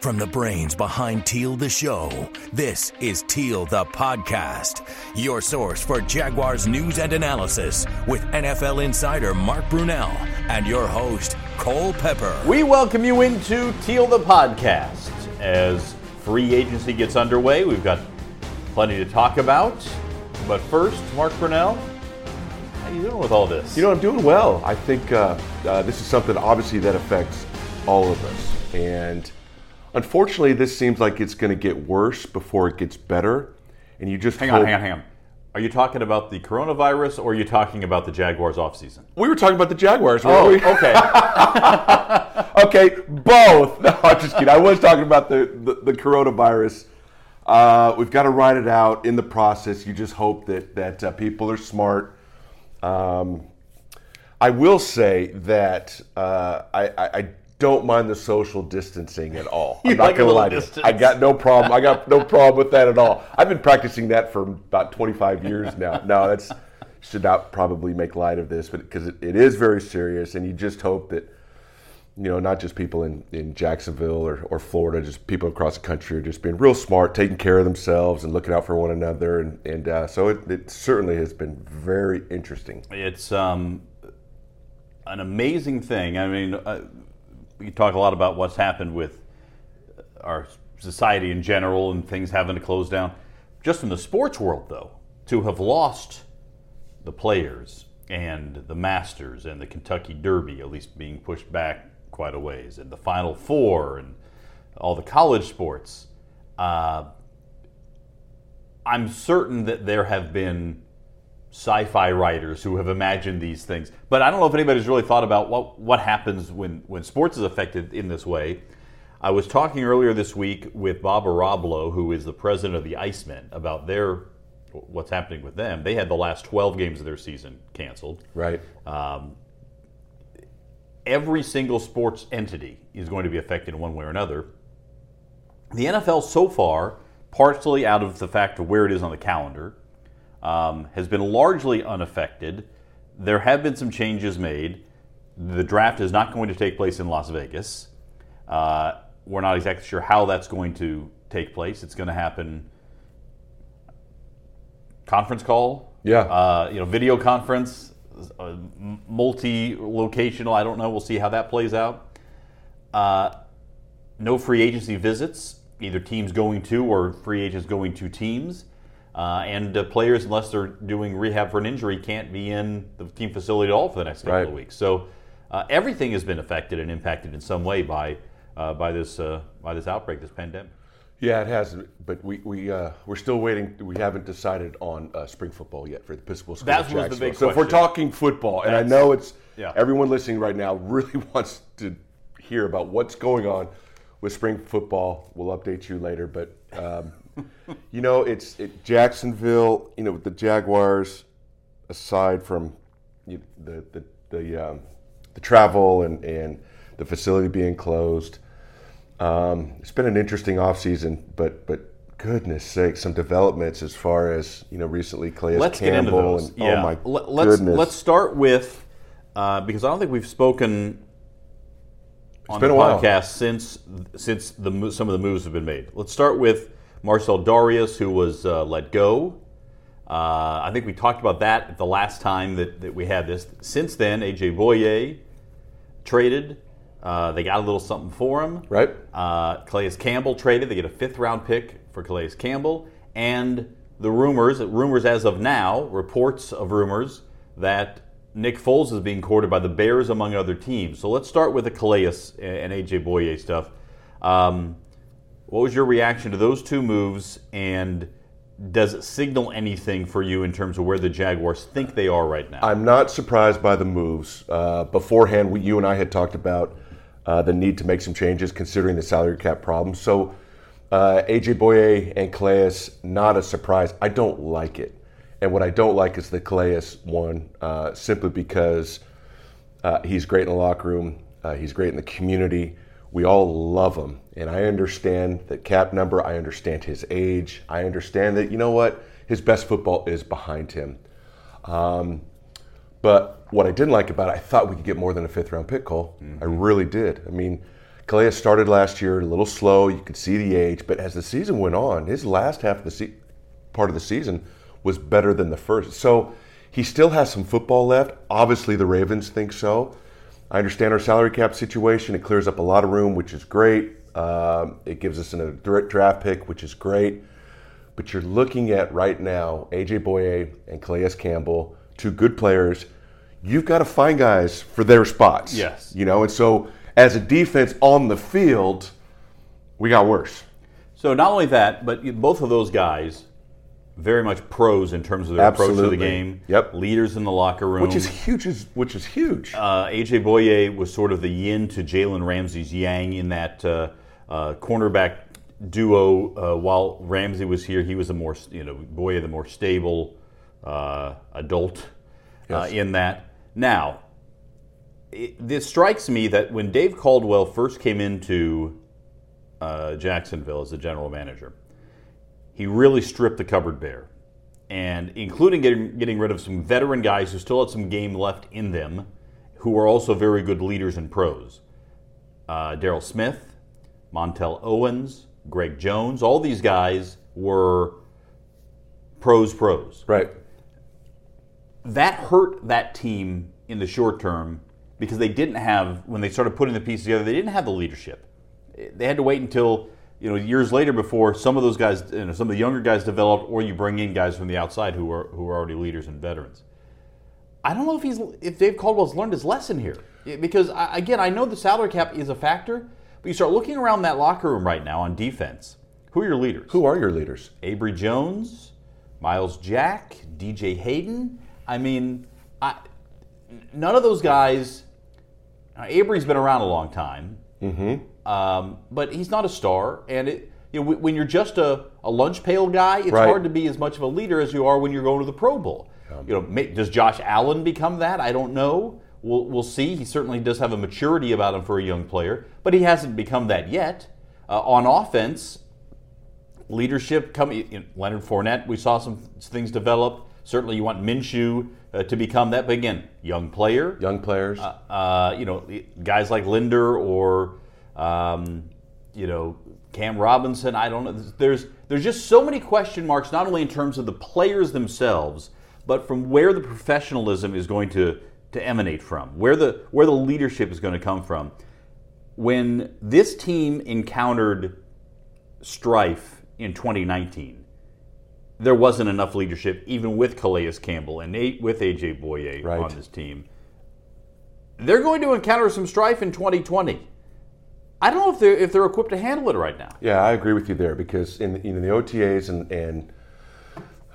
From the brains behind Teal the Show, this is Teal the Podcast, your source for Jaguars news and analysis with NFL insider Mark Brunell and your host, Cole Pepper. We welcome you into Teal the Podcast. As free agency gets underway, we've got plenty to talk about. But first, Mark Brunell, how are you doing with all this? You know, I'm doing well. I think uh, uh, this is something obviously that affects all of us. And unfortunately, this seems like it's going to get worse before it gets better. And you just hang hope- on, hang on, hang on. Are you talking about the coronavirus or are you talking about the Jaguars offseason? We were talking about the Jaguars, weren't we? okay. okay, both. No, I'm just kidding. I was talking about the, the, the coronavirus. Uh, we've got to ride it out in the process. You just hope that, that uh, people are smart. Um, I will say that uh, I, I, I don't mind the social distancing at all. I'm not like gonna lie to you. distance. I got no problem. I got no problem with that at all. I've been practicing that for about 25 years now. No, that's should not probably make light of this, but because it, it is very serious, and you just hope that you know, not just people in, in Jacksonville or, or Florida, just people across the country are just being real smart, taking care of themselves and looking out for one another. And, and uh, so it, it certainly has been very interesting. It's um, an amazing thing. I mean, uh, we talk a lot about what's happened with our society in general and things having to close down. Just in the sports world, though, to have lost the players and the Masters and the Kentucky Derby, at least being pushed back quite a ways, and the Final Four and all the college sports. Uh, I'm certain that there have been sci-fi writers who have imagined these things. But I don't know if anybody's really thought about what what happens when when sports is affected in this way. I was talking earlier this week with Bob Ohrablo, who is the president of the Icemen, about their what's happening with them. They had the last 12 games of their season canceled. Right. Um, every single sports entity is going to be affected in one way or another. The NFL so far, partially out of the fact of where it is on the calendar, um, has been largely unaffected. There have been some changes made. The draft is not going to take place in Las Vegas. Uh, we're not exactly sure how that's going to take place. It's going to happen conference call. Yeah. Uh, you know, video conference, uh, multi-locational. I don't know. We'll see how that plays out. Uh, no free agency visits, either teams going to or free agents going to teams. Uh, and uh, players, unless they're doing rehab for an injury, can't be in the team facility at all for the next couple Right. of weeks. So uh, everything has been affected and impacted in some way by uh, by this uh, by this outbreak, this pandemic. Yeah, it has. But we, we, uh, we're still waiting. We haven't decided on uh, spring football yet for the Episcopal School That of was the big So if we're talking football, and I know it's yeah. everyone listening right now really wants to hear about what's going on with spring football. We'll update you later. But, um, you know, it's it, Jacksonville, you know, with the Jaguars, aside from you, the, the, the, um, the travel and, and the facility being closed, um, it's been an interesting offseason, but but goodness sake, some developments as far as you know recently Calais Let's get into Campbell those. and yeah. oh my Let- let's, goodness, Let's start with uh, because I don't think we've spoken on been the a while. podcast since since the some of the moves have been made. Let's start with Marcell Dareus, who was uh, let go. Uh, I think we talked about that the last time that, that we had this. Since then, AJ Bouye traded. Uh, they got a little something for him. right? Uh, Calais Campbell traded. They get a fifth round pick for Calais Campbell. And the rumors, rumors as of now, reports of rumors that Nick Foles is being courted by the Bears among other teams. So let's start with the Calais and AJ Bouye stuff. Um, what was your reaction to those two moves? And does it signal anything for you in terms of where the Jaguars think they are right now? I'm not surprised by the moves. Uh, beforehand, we, you and I had talked about uh, the need to make some changes considering the salary cap problem. So uh, AJ Bouye and Calais, not a surprise. I don't like it. And what I don't like is the Calais one, uh, simply because uh, he's great in the locker room. Uh, he's great in the community. We all love him. And I understand that cap number. I understand his age. I understand that, you know what? His best football is behind him. Um, but what I didn't like about it, I thought we could get more than a fifth round pick, Cole. I really did. I mean, Calais started last year a little slow. You could see the age, but as the season went on, his last half of the se- part of the season was better than the first. So he still has some football left. Obviously, the Ravens think so. I understand our salary cap situation. It clears up a lot of room, which is great. Um, it gives us a direct draft pick, which is great. But you're looking at right now AJ Bouye and Calais Campbell, two good players. You've got to find guys for their spots. Yes. You know, and so as a defense on the field, we got worse. So not only that, but both of those guys, very much pros in terms of their approach to the game. Yep. Leaders in the locker room. Which is huge. Is, which is huge. Uh, AJ Bouye was sort of the yin to Jalen Ramsey's yang in that uh, uh, cornerback duo. Uh, while Ramsey was here, he was the more, you know, Bouye the more stable uh, adult uh, Yes. in that. Now, it, this strikes me that when Dave Caldwell first came into uh, Jacksonville as the general manager, he really stripped the cupboard bare, and including getting, getting rid of some veteran guys who still had some game left in them, who were also very good leaders and pros. Uh, Daryl Smith, Montell Owens, Greg Jones, all these guys were pros, pros right. that hurt that team in the short term because they didn't have when they started putting the pieces together they didn't have the leadership they had to wait until you know years later before some of those guys you know, some of the younger guys developed or you bring in guys from the outside who are who are already leaders and veterans i don't know if he's if dave caldwell's learned his lesson here because I- again i know the salary cap is a factor but you start looking around that locker room right now on defense who are your leaders Who are your leaders? Abry Jones, Myles Jack, DJ Hayden. I mean, I, none of those guys. Now, Abry's been around a long time, mm-hmm. um, but he's not a star. And it, you know, when- you're just a, a lunch pail guy, it's Right. hard to be as much of a leader as you are when you're going to the Pro Bowl. You know, may, does Josh Allen become that? I don't know. We'll, we'll see. He certainly does have a maturity about him for a young player, but he hasn't become that yet. Uh, on offense, leadership coming. You know, Leonard Fournette, we saw some things develop. Certainly, you want Minshew uh, to become that. But again, young player. Young players. Uh, you know, guys like Linder or um, you know Cam Robinson. I don't know. There's there's just so many question marks, not only in terms of the players themselves, but from where the professionalism is going to to emanate from, where the where the leadership is going to come from. When this team encountered strife in 2019, there wasn't enough leadership, even with Calais Campbell and with AJ Bouye Right. on this team. They're going to encounter some strife in 2020. I don't know if they're if they're equipped to handle it right now. Yeah, I agree with you there because in you know, the OTAs and, and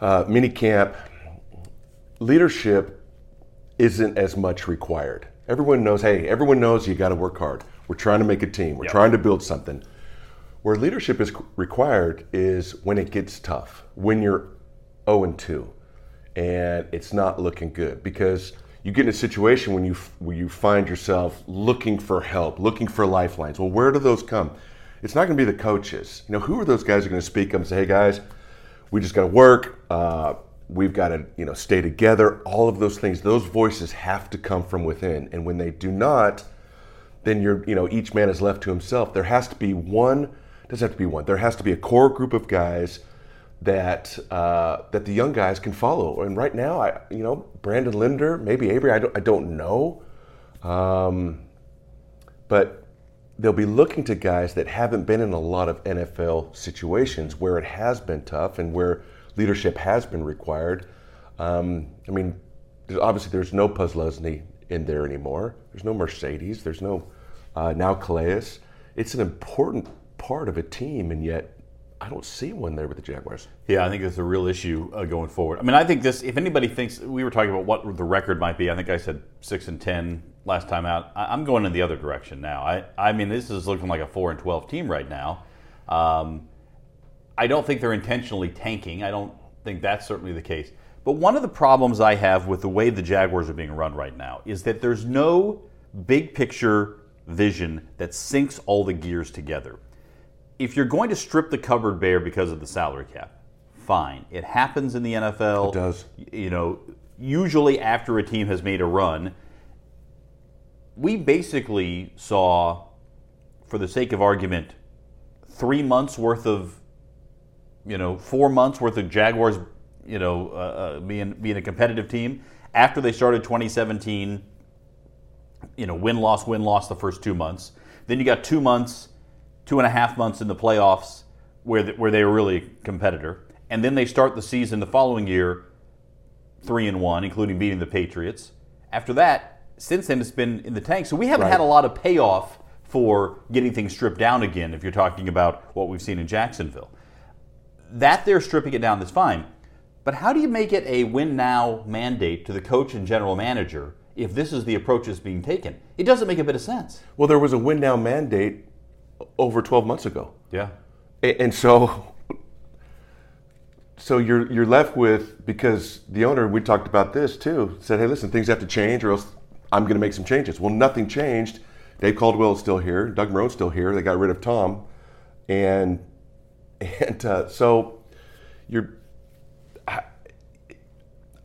uh, mini camp, leadership isn't as much required. Everyone knows, hey, everyone knows you got to work hard. We're trying to make a team. We're Yep. trying to build something. Where leadership is required is when it gets tough, when you're 0 and 2, and it's not looking good because you get in a situation when you where you find yourself looking for help, looking for lifelines. Well, where do those come? It's not going to be the coaches. You know, who are those guys who are going to speak up and say, "Hey, guys, we just got to work. Uh, we've got to, you know, stay together." All of those things, those voices have to come from within, and when they do not, then you're, you know, each man is left to himself. There has to be one. Doesn't have to be one. There has to be a core group of guys that uh, that the young guys can follow. And right now, I, you know, Brandon Linder, maybe Abry. I don't, I don't know, um, but they'll be looking to guys that haven't been in a lot of NFL situations where it has been tough and where leadership has been required. Um, I mean, obviously, there's no Posluszny in there anymore. There's no Marcedes. There's no uh, now Calais. It's an important part of a team, and yet I don't see one there with the Jaguars. Yeah, I think it's a real issue uh, going forward. I mean, I think this. If anybody thinks we were talking about what the record might be, I think I said six and ten last time out. I, I'm going in the other direction now. I, I mean, this is looking like a four and twelve team right now. Um, I don't think they're intentionally tanking. I don't think that's certainly the case. But one of the problems I have with the way the Jaguars are being run right now is that there's no big picture vision that syncs all the gears together. If you're going to strip the cupboard bare because of the salary cap, fine. It happens in the NFL. It does. You know, usually after a team has made a run, we basically saw for the sake of argument, three months worth of, you know, four months worth of Jaguars, you know, uh, uh, being being a competitive team after they started 2017. You know, win loss win loss the first two months. Then you got two months, two and a half months in the playoffs where the, where they were really a competitor, and then they start the season the following year three and one, including beating the Patriots. After that, since then it's been in the tank. So we haven't Right. had a lot of payoff for getting things stripped down again. If you're talking about what we've seen in Jacksonville, that they're stripping it down, that's fine. But how do you make it a win now mandate to the coach and general manager if this is the approach that's being taken? It doesn't make a bit of sense. Well, there was a win now mandate over 12 months ago. Yeah. And so, so you're you're left with because the owner we talked about this too said, hey, listen, things have to change or else I'm going to make some changes. Well, nothing changed. Dave Caldwell is still here. Doug Marrone's still here. They got rid of Tom, and and uh, so you're. I,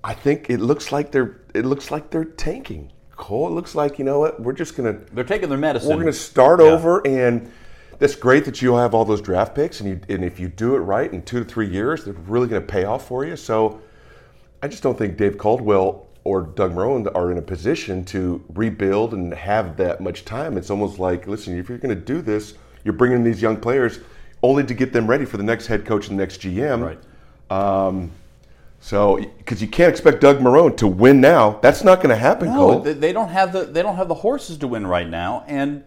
I think it looks like they're it looks like they're tanking. Cole, it looks like you know what we're just going to They're taking their medicine. we're going to start Yeah. over, and that's great that you have all those draft picks, and you and if you do it right in two to three years, they're really going to pay off for you. So, I just don't think Dave Caldwell or Doug Marrone are in a position to rebuild and have that much time. It's almost like, listen, if you're going to do this, you're bringing these young players only to get them ready for the next head coach and the next GM. Right. Um, So, because you can't expect Doug Marrone to win now, that's not going to happen, No, Cole. they, don't have the they don't have the horses to win right now. And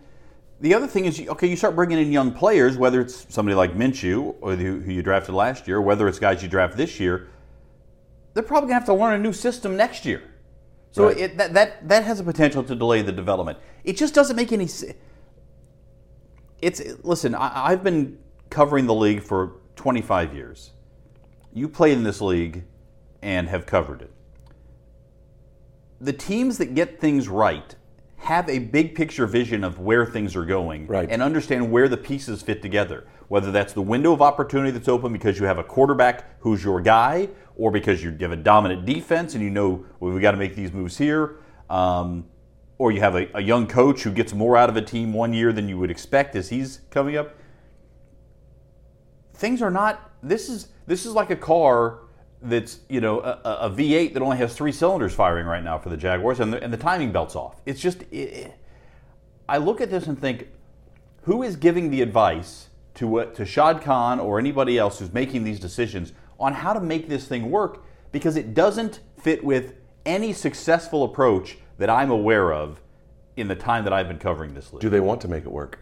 the other thing is, okay, you start bringing in young players, whether it's somebody like Minshew or who you drafted last year, whether it's guys you draft this year. They're probably gonna have to learn a new system next year. So Right. it, that, that that has a potential to delay the development. It just doesn't make any. sense. It's listen. I, I've been covering the league for 25 years. You played in this league and have covered it the teams that get things right have a big picture vision of where things are going Right. and understand where the pieces fit together. Whether that's the window of opportunity that's open because you have a quarterback who's your guy, or because you have a dominant defense and you know well, we got to make these moves here, um, or you have a, a young coach who gets more out of a team one year than you would expect as he's coming up. Things are not. This is this is like a car that's you know a, a- a V8 that only has three cylinders firing right now for the Jaguars, and the, and the timing belt's off. It's just. It, I look at this and think, who is giving the advice to uh, to Shad Khan or anybody else who's making these decisions on how to make this thing work? Because it doesn't fit with any successful approach that I'm aware of in the time that I've been covering this league. do they want to make it work?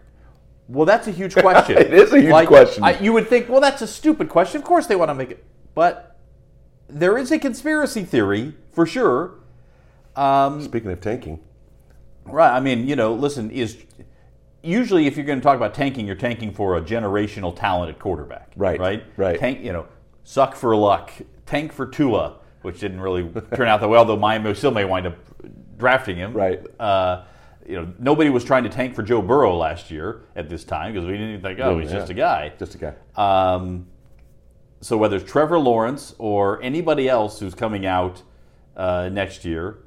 Well, that's a huge question. It is a huge Like, question. I, you would think, well, that's a stupid question. Of course they want to make it. But there is a conspiracy theory, for sure. Um, Speaking of tanking, right. I mean, you know, listen, is usually if you're going to talk about tanking, you're tanking for a generational talented quarterback. Right, Right? right. Tank, you know, suck for luck, tank for Tua, which didn't really turn out that well, though Miami still may wind up drafting him. Right. Uh, you know, nobody was trying to tank for Joe Burrow last year at this time because we didn't even think, oh, he's Yeah. just a guy. just a guy. Um, so whether it's Trevor Lawrence or anybody else who's coming out uh, next year,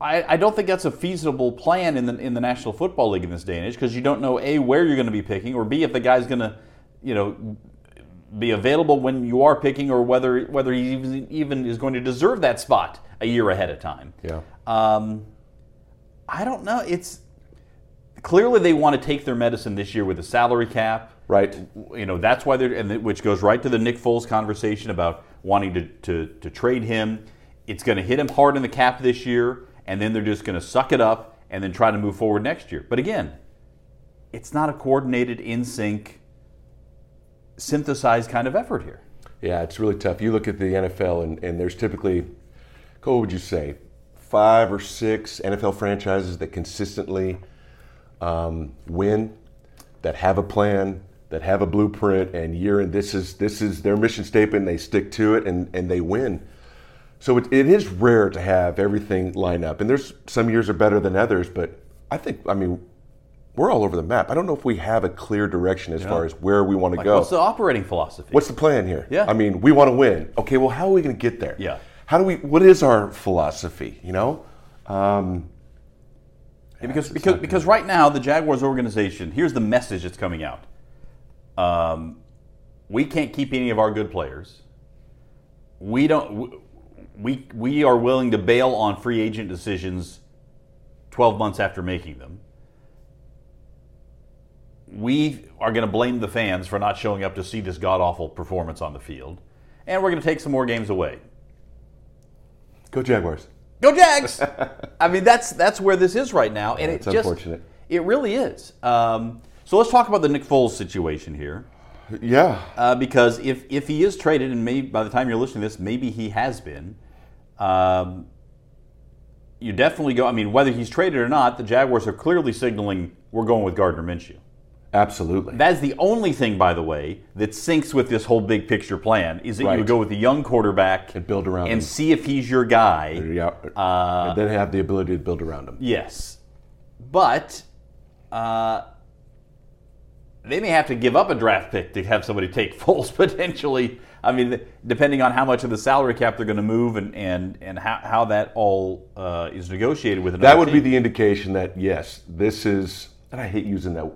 I, I don't think that's a feasible plan in the in the National Football League in this day and age because you don't know a where you're going to be picking or b if the guy's going to, you know, be available when you are picking or whether whether he even, even is going to deserve that spot a year ahead of time. Yeah. Um, I don't know. It's clearly they want to take their medicine this year with a salary cap. Right. You know that's why they're and which goes right to the Nick Foles conversation about wanting to to, to trade him. It's going to hit him hard in the cap this year, and then they're just going to suck it up and then try to move forward next year. But again, it's not a coordinated, in sync, synthesized kind of effort here. Yeah, it's really tough. You look at the NFL, and, and there's typically, what would you say, five or six NFL franchises that consistently um, win, that have a plan, that have a blueprint, and year and this is this is their mission statement. They stick to it, and and they win. So it, it is rare to have everything line up, and there's some years are better than others, but I think I mean. We're all over the map. I don't know if we have a clear direction as far as where we want to Like, go. what's the operating philosophy? What's the plan here? Yeah. I mean, we want to win. Okay, well, how are we going to get there? Yeah. How do we? What is our philosophy? You know, um, because because because right now the Jaguars organization here's the message that's coming out. Um, we can't keep any of our good players. We don't. We we are willing to bail on free agent decisions. Twelve months after making them, we are going to blame the fans for not showing up to see this god awful performance on the field, and we're going to take some more games away. Go Jaguars. Go Jags! I mean, that's that's where this is right now, and It's it just unfortunate. it really is. Um, so let's talk about the Nick Foles situation here, Yeah. uh, because if if he is traded, and maybe by the time you're listening to this, maybe he has been. Um, you definitely go. I mean, whether he's traded or not, the Jaguars are clearly signaling we're going with Gardner Minshew. Absolutely. That's the only thing, by the way, that syncs with this whole big picture plan is that you Right. would go with a young quarterback And build around him and him. see if he's your guy. yeah. Uh, and then have the ability to build around him. Yes, but uh, they may have to give up a draft pick to have somebody take Foles potentially. I mean, depending on how much of the salary cap they're going to move and and and how, how that all uh, is negotiated with another That would be the indication that yes, this is. And I hate using that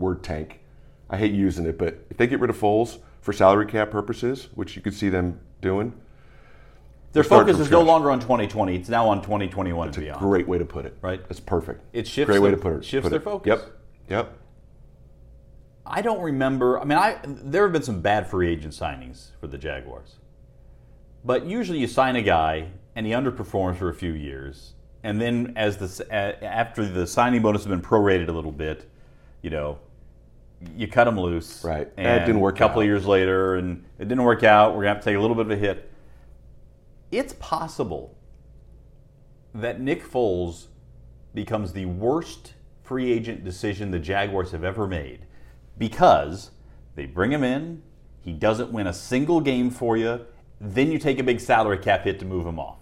word tank. I hate using it, but if they get rid of Foles for salary cap purposes, which you could see them doing, their focus is no longer on 2020. It's now on 2021 and beyond. great way to put it. Right. That's perfect. It shifts Great way to put it. shifts put their it. focus. Yep. Yep. I don't remember. I mean, I there have been some bad free agent signings for the Jaguars, but usually you sign a guy and he underperforms for a few years, and then as the after the signing bonus has been prorated a little bit, you know, you cut him loose. Right. And it didn't work A couple out. of years later, and it didn't work out. We're gonna have to take a little bit of a hit. It's possible that Nick Foles becomes the worst free agent decision the Jaguars have ever made because they bring him in, he doesn't win a single game for you, then you take a big salary cap hit to move him off.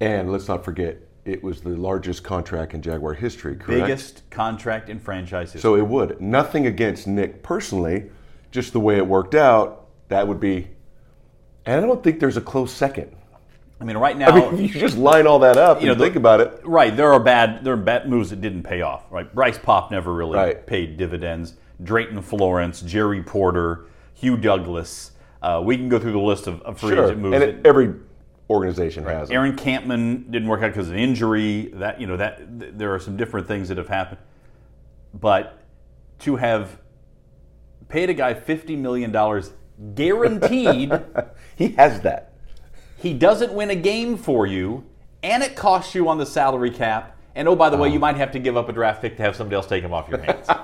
And let's not forget, it was the largest contract in Jaguar history. Correct. Biggest contract in franchise history. So it would. Nothing against Nick personally, just the way it worked out. That would be. And I don't think there's a close second. I mean, right now, I mean, if you just line all that up You know, and the- think about it. right, there are bad there are bad moves that didn't pay off. Right, Bryce Paup never really Right. paid dividends. Drayton Florence, Jerry Porter, Hugh Douglas. Uh, we can go through the list of, of free Sure. agent moves. And it, every organization has. Aaron Kampman didn't work out because of an injury. That you know that th- there are some different things that have happened, but to have paid a guy fifty million dollars guaranteed, He has that. he doesn't win a game for you, and it costs you on the salary cap. And oh, by the way, you oh. might have to give up a draft pick to have somebody else take him off your hands.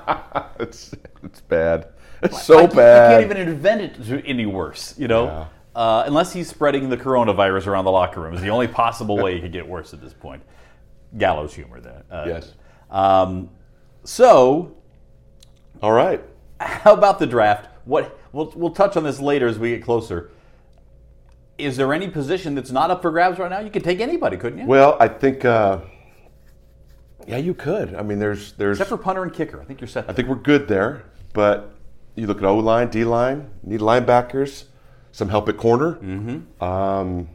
It's, it's bad. It's so you- bad. You can't even invent it any worse, you know? Uh, unless he's spreading the coronavirus around the locker room is the only possible way it could get worse at this point. Gallows humor there. Uh, Yes. Um, so, All right. how about the draft? What we'll, we'll touch on this later as we get closer. Is there any position that's not up for grabs right now? You could take anybody, couldn't you? Well, I think. Uh, yeah, you could. I mean, there's there's. Except for punter and kicker. I think you're set. I think we're good there, but you look at O line, D line, need linebackers, some help at corner. Mm-hmm. Um,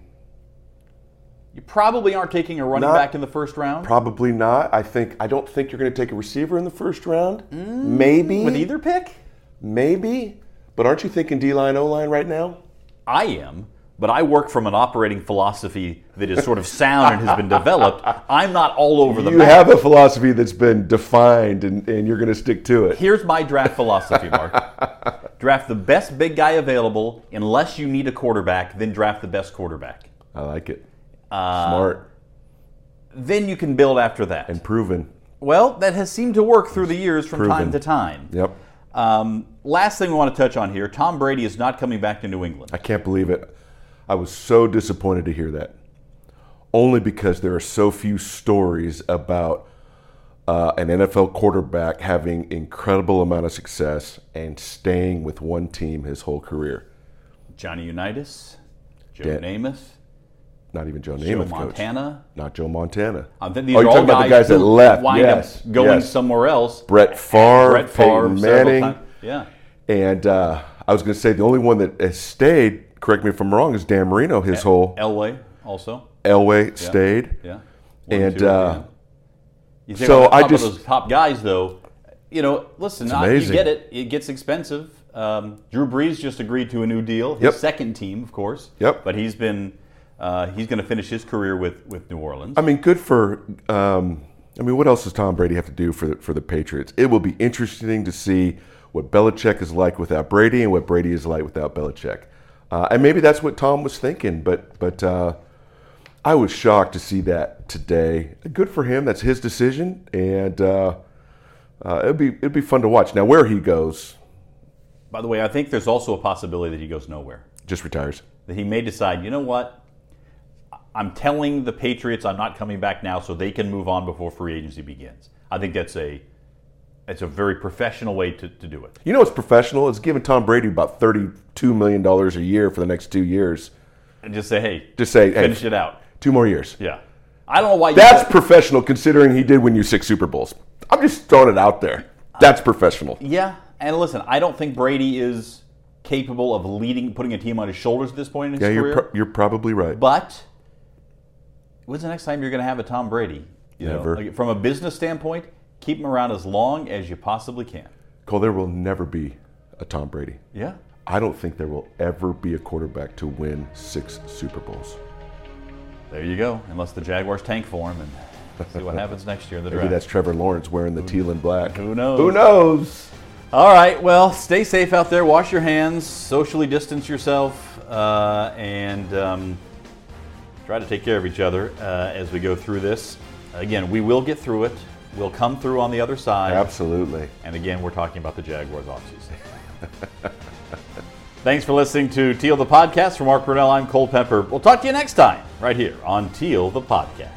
you probably aren't taking a running Not- back in the first round probably not. I think I don't think you're going to take a receiver in the first round. Maybe Mm, with either pick. Maybe, but aren't you thinking D line, O line right now? I am, but I work from an operating philosophy that is sort of sound and has been developed. I'm not all over the You map. have a philosophy that's been defined, and, and you're going to stick to it. Here's my draft philosophy, Mark. draft the best big guy available unless you need a quarterback, then draft the best quarterback. I like it. Uh, Smart Then you can build after that. and proven. well, that has seemed to work through the years from time to time. Yep. Um, last thing we want to touch on here Tom Brady is not coming back to New England. I can't believe it. I was so disappointed to hear that. Only because there are so few stories about uh, an NFL quarterback having incredible amount of success and staying with one team his whole career. Johnny Unitas, Joe Yeah. Namath, Not even Joe Joe Namath, coach. Montana. Not Joe Montana. Um, th- these oh, are you're all talking about the guys that left. wind yes. up going yes. somewhere else. Brett Favre, Brett Favre, Peyton Manning. Yeah. And uh, I was going to say the only one that has stayed, correct me if I'm wrong, is Dan Marino. His whole Elway also. Elway stayed. Yeah. One, And two, uh, You think So I just- those top guys, though. You know, listen, I, you get it. It gets expensive. Um, Drew Brees just agreed to a new deal. His Yep. second team, of course. Yep. But he's been uh, he's going to finish his career with with New Orleans. I mean, good for. Um, I mean, what else does Tom Brady have to do for the, for the Patriots? It will be interesting to see what Belichick is like without Brady and what Brady is like without Belichick. Uh, and maybe that's what Tom was thinking, but but uh, I was shocked to see that today. Good for him. That's his decision, and uh, uh, it'd be it'd be fun to watch. Now, where he goes, By the way, I think there's also a possibility that he goes nowhere. just retires. That he may decide, you know what? I'm telling the Patriots I'm not coming back now, so they can move on before free agency begins. I think that's a it's a very professional way to, to do it. You know what's professional? It's giving Tom Brady about thirty-two million dollars a year for the next two years. And just say, hey, Just say, hey, finish it out. Two more years. Yeah. I don't know why you That's professional considering he did win you six Super Bowls. I'm just throwing it out there. That's professional. Yeah, and listen, I don't think Brady is capable of leading, putting a team on his shoulders at this point in his Yeah, career. you're, pro- you're probably right. but when's the next time you're going to have a Tom Brady? You know, Never. like, from a business standpoint, keep him around as long as you possibly can. Cole, there will never be a Tom Brady. Yeah. I don't think there will ever be a quarterback to win six Super Bowls. There you go. Unless the Jaguars tank for him and see what happens next year in the Maybe that's Trevor Lawrence wearing the teal and black. Who knows? Who knows? All right. Well, stay safe out there. Wash your hands. Socially distance yourself, uh, and um, try to take care of each other uh, as we go through this. Again, we will get through it. We'll come through on the other side. Absolutely. And again, we're talking about the Jaguars offseason. Thanks for listening to Teal the Podcast. For Mark Brunell, I'm Cole Pepper. We'll talk to you next time, right here on Teal the Podcast.